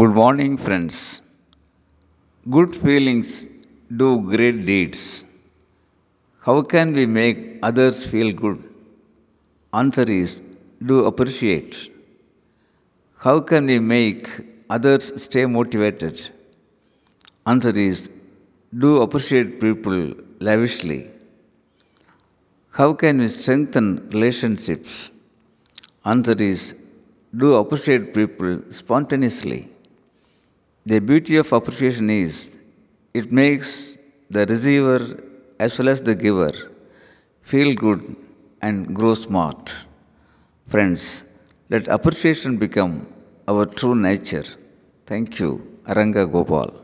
Good morning, friends. Good feelings do great deeds. How can we make others feel good? Answer is do appreciate. How can we make others stay motivated? Answer is do appreciate people lavishly. How can we strengthen relationships? Answer is do appreciate people spontaneously. The beauty of appreciation is it makes the receiver as well as the giver feel good and grow smart. Friends, let appreciation become our true nature. Thank you, Aranga Gopal.